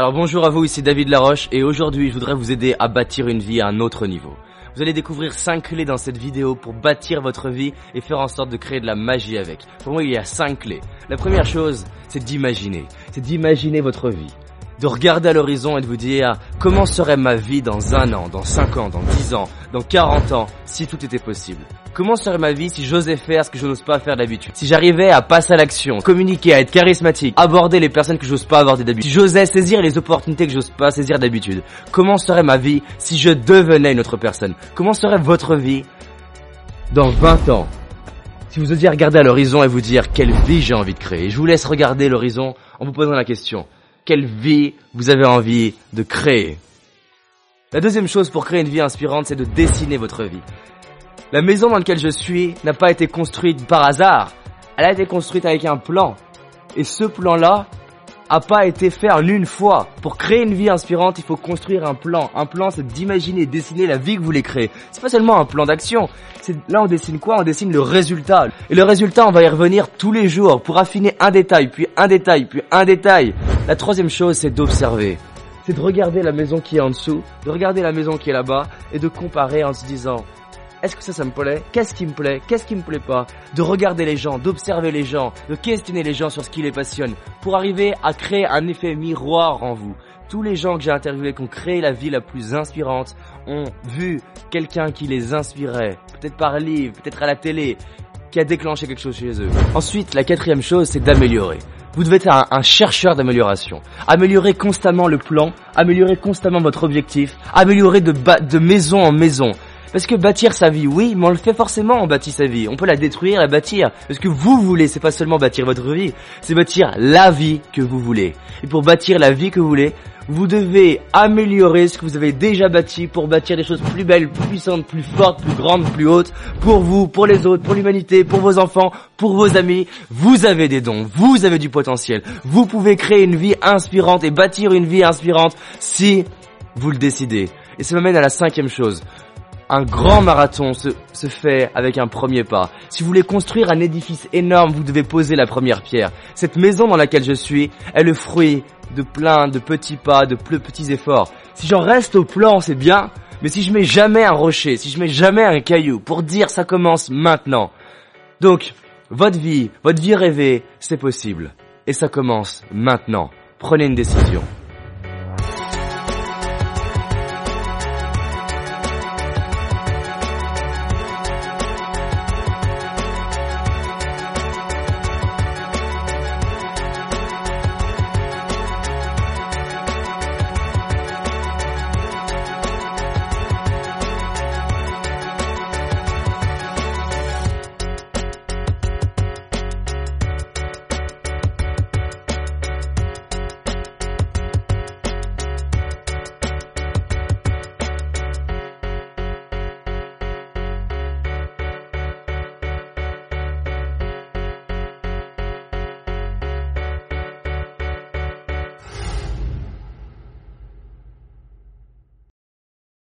Alors bonjour à vous, ici David Laroche et aujourd'hui je voudrais vous aider à bâtir une vie à un autre niveau. Vous allez découvrir 5 clés dans cette vidéo pour bâtir votre vie et faire en sorte de créer de la magie avec. Pour moi il y a 5 clés. La première chose c'est d'imaginer, c'est d'imaginer votre vie de regarder à l'horizon et de vous dire comment serait ma vie dans un an, dans 5 ans, dans 10 ans, dans 40 ans, si tout était possible? Comment serait ma vie si j'osais faire ce que je n'ose pas faire d'habitude? Si j'arrivais à passer à l'action, communiquer, à être charismatique, aborder les personnes que j'ose pas aborder d'habitude, si j'osais saisir les opportunités que j'ose pas saisir d'habitude, comment serait ma vie si je devenais une autre personne? Comment serait votre vie dans 20 ans? Si vous osiez regarder à l'horizon et vous dire quelle vie j'ai envie de créer, je vous laisse regarder l'horizon en vous posant la question quelle vie vous avez envie de créer. La deuxième chose pour créer une vie inspirante, c'est de dessiner votre vie. La maison dans laquelle je suis n'a pas été construite par hasard. Elle a été construite avec un plan. Et ce plan-là a pas été fait en une fois. Pour créer une vie inspirante, il faut construire un plan. Un plan, c'est d'imaginer, dessiner la vie que vous voulez créer. C'est pas seulement un plan d'action. Là on dessine quoi? On dessine le résultat. Et le résultat, on va y revenir tous les jours pour affiner un détail, puis un détail, puis un détail. La troisième chose, c'est d'observer. C'est de regarder la maison qui est en dessous, de regarder la maison qui est là-bas et de comparer en se disant est-ce que ça, me plaît? Qu'est-ce qui me plaît? Qu'est-ce qui me plaît pas? De regarder les gens, d'observer les gens, de questionner les gens sur ce qui les passionne, pour arriver à créer un effet miroir en vous. Tous les gens que j'ai interviewés qui ont créé la vie la plus inspirante ont vu quelqu'un qui les inspirait, peut-être par livre, peut-être à la télé, qui a déclenché quelque chose chez eux. Ensuite, la quatrième chose, c'est d'améliorer. Vous devez être un, chercheur d'amélioration. Améliorer constamment le plan, améliorer constamment votre objectif, améliorer de, maison en maison. Parce que bâtir sa vie, oui, mais on le fait forcément, on bâtit sa vie. On peut la détruire, la bâtir. Parce que vous voulez, c'est pas seulement bâtir votre vie, c'est bâtir la vie que vous voulez. Et pour bâtir la vie que vous voulez, vous devez améliorer ce que vous avez déjà bâti pour bâtir des choses plus belles, plus puissantes, plus fortes, plus grandes, plus hautes, pour vous, pour les autres, pour l'humanité, pour vos enfants, pour vos amis. Vous avez des dons, vous avez du potentiel. Vous pouvez créer une vie inspirante et bâtir une vie inspirante si vous le décidez. Et ça m'amène à la cinquième chose. Un grand marathon se, se, fait avec un premier pas. Si vous voulez construire un édifice énorme, vous devez poser la première pierre. Cette maison dans laquelle je suis est le fruit de plein de petits pas, de petits efforts. Si j'en reste au plan, c'est bien, mais si je mets jamais un rocher, si je mets jamais un caillou pour dire ça commence maintenant. Donc, votre vie, votre vie rêvée, c'est possible. Et ça commence maintenant. Prenez une décision.